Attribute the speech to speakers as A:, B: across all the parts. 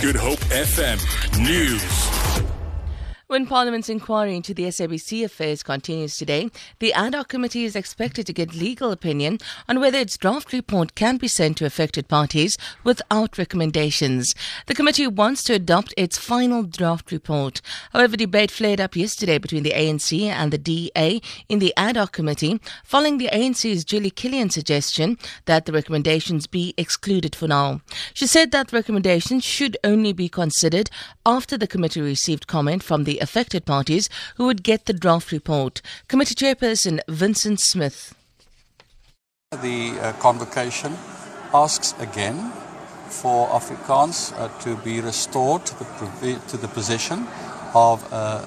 A: Good Hope FM News.
B: When Parliament's inquiry into the SABC affairs continues today, the ad hoc committee is expected to get legal opinion on whether its draft report can be sent to affected parties without recommendations. The committee wants to adopt its final draft report. However, debate flared up yesterday between the ANC and the DA in the ad hoc committee following the ANC's Julie Killian suggestion that the recommendations be excluded for now. She said that recommendations should only be considered after the committee received comment from the affected parties who would get the draft report. Committee Chairperson Vincent Smith.
C: The uh, convocation asks again for Afrikaans uh, to be restored to the, to the position of uh,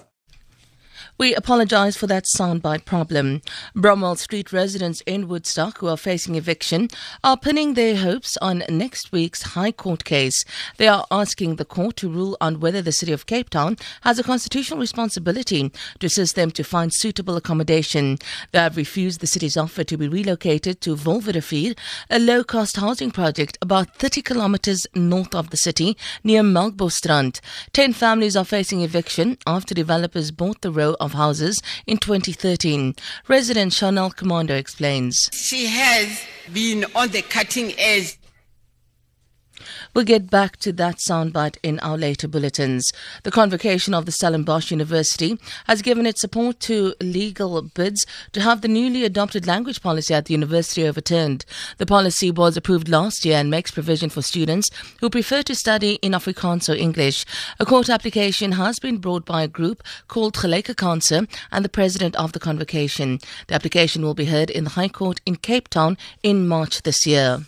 B: we apologise for that soundbite problem. Bromwell Street residents in Woodstock who are facing eviction are pinning their hopes on next week's High Court case. They are asking the court to rule on whether the City of Cape Town has a constitutional responsibility to assist them to find suitable accommodation. They have refused the city's offer to be relocated to Wolwerivier, a low-cost housing project about 30 kilometres north of the city near Melkbosstrand. Ten families are facing eviction after developers bought the row of of houses in 2013. Resident Chanel Commando explains.
D: She has been on the cutting edge
B: We'll get back to that soundbite in our later bulletins. The convocation of the Stellenbosch University has given its support to legal bids to have the newly adopted language policy at the university overturned. The policy was approved last year and makes provision for students who prefer to study in Afrikaans or English. A court application has been brought by a group called Gelyke Kanse and the president of the convocation. The application will be heard in the High Court in Cape Town in March this year.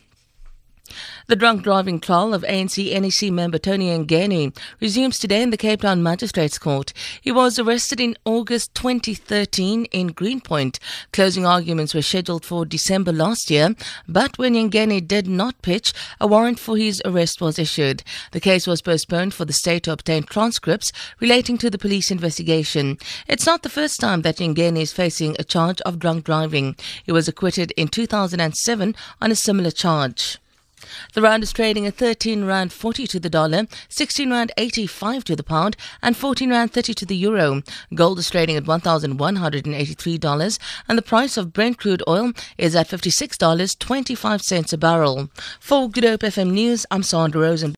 B: The drunk driving trial of ANC NEC member Tony Yengeni resumes today in the Cape Town Magistrates Court. He was arrested in August 2013 in Greenpoint. Closing arguments were scheduled for December last year, but when Yengeni did not pitch, a warrant for his arrest was issued. The case was postponed for the state to obtain transcripts relating to the police investigation. It's not the first time that Yengeni is facing a charge of drunk driving. He was acquitted in 2007 on a similar charge. The rand is trading at 13 rand 40 to the dollar, 16 rand 85 to the pound, and 14 rand 30 to the euro. Gold is trading at $1,183, and the price of Brent crude oil is at $56.25 a barrel. For Good Hope FM News, I'm Sandra Rosen.